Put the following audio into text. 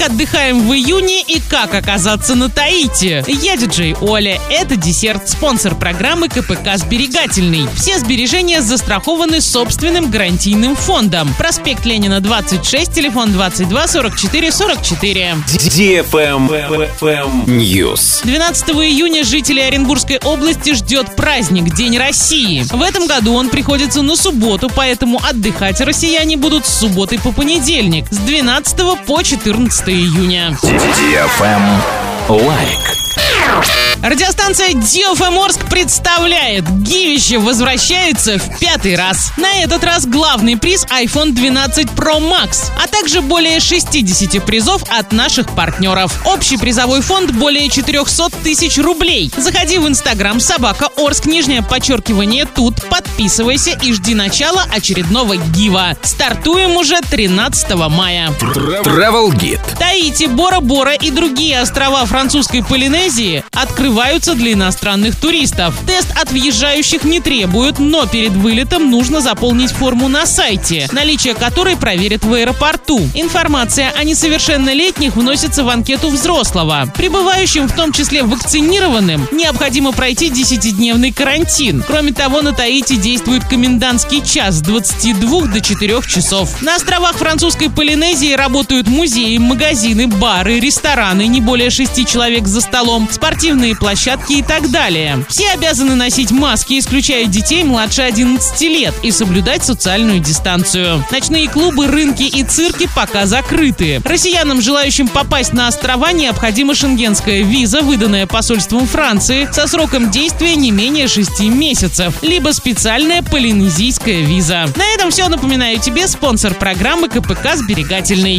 Как отдыхаем в июне и как оказаться на Таити? Я диджей Оля. Это десерт, спонсор программы КПК «Сберегательный». Все сбережения застрахованы собственным гарантийным фондом. Проспект Ленина, 26, телефон 22 44 44. News. 12 июня жителей Оренбургской области ждет праздник День России. В этом году он приходится на субботу, поэтому отдыхать россияне будут с субботы по понедельник, с 12 по 14 июня. Лайк. Радиостанция DFM Орск представляет Гивище возвращается в пятый раз. На этот раз главный приз iPhone 12 Pro Max, а также более 60 призов от наших партнеров. Общий призовой фонд более 400 тысяч рублей. Заходи в инстаграм собака Орск, нижнее подчеркивание тут, подписывайся и жди начала очередного гива. Стартуем уже 13 мая. Travel Guide. Таити, Бора-Бора и другие острова французской Полинезии открываются для иностранных туристов. Тест от въезжающих не требуют, но перед вылетом нужно заполнить форму на сайте, наличие которой проверят в аэропорту. Информация о несовершеннолетних вносится в анкету взрослого. Прибывающим, в том числе вакцинированным, необходимо пройти 10-дневный карантин. Кроме того, на Таити действует комендантский час с 22 до 4 часов. На островах французской Полинезии работают музеи, магазины, бары, рестораны, не более 6 человек за столом, спортивные площадки и так далее. Все обязаны носить маски, исключая детей младше 11 лет, и соблюдать социальную дистанцию. Ночные клубы, рынки и цирки пока закрыты. Россиянам, желающим попасть на острова, необходима шенгенская виза, выданная посольством Франции, со сроком действия не менее 6 месяцев, либо специальная полинезийская виза. На этом все. Напоминаю тебе спонсор программы КПК «Сберегательный».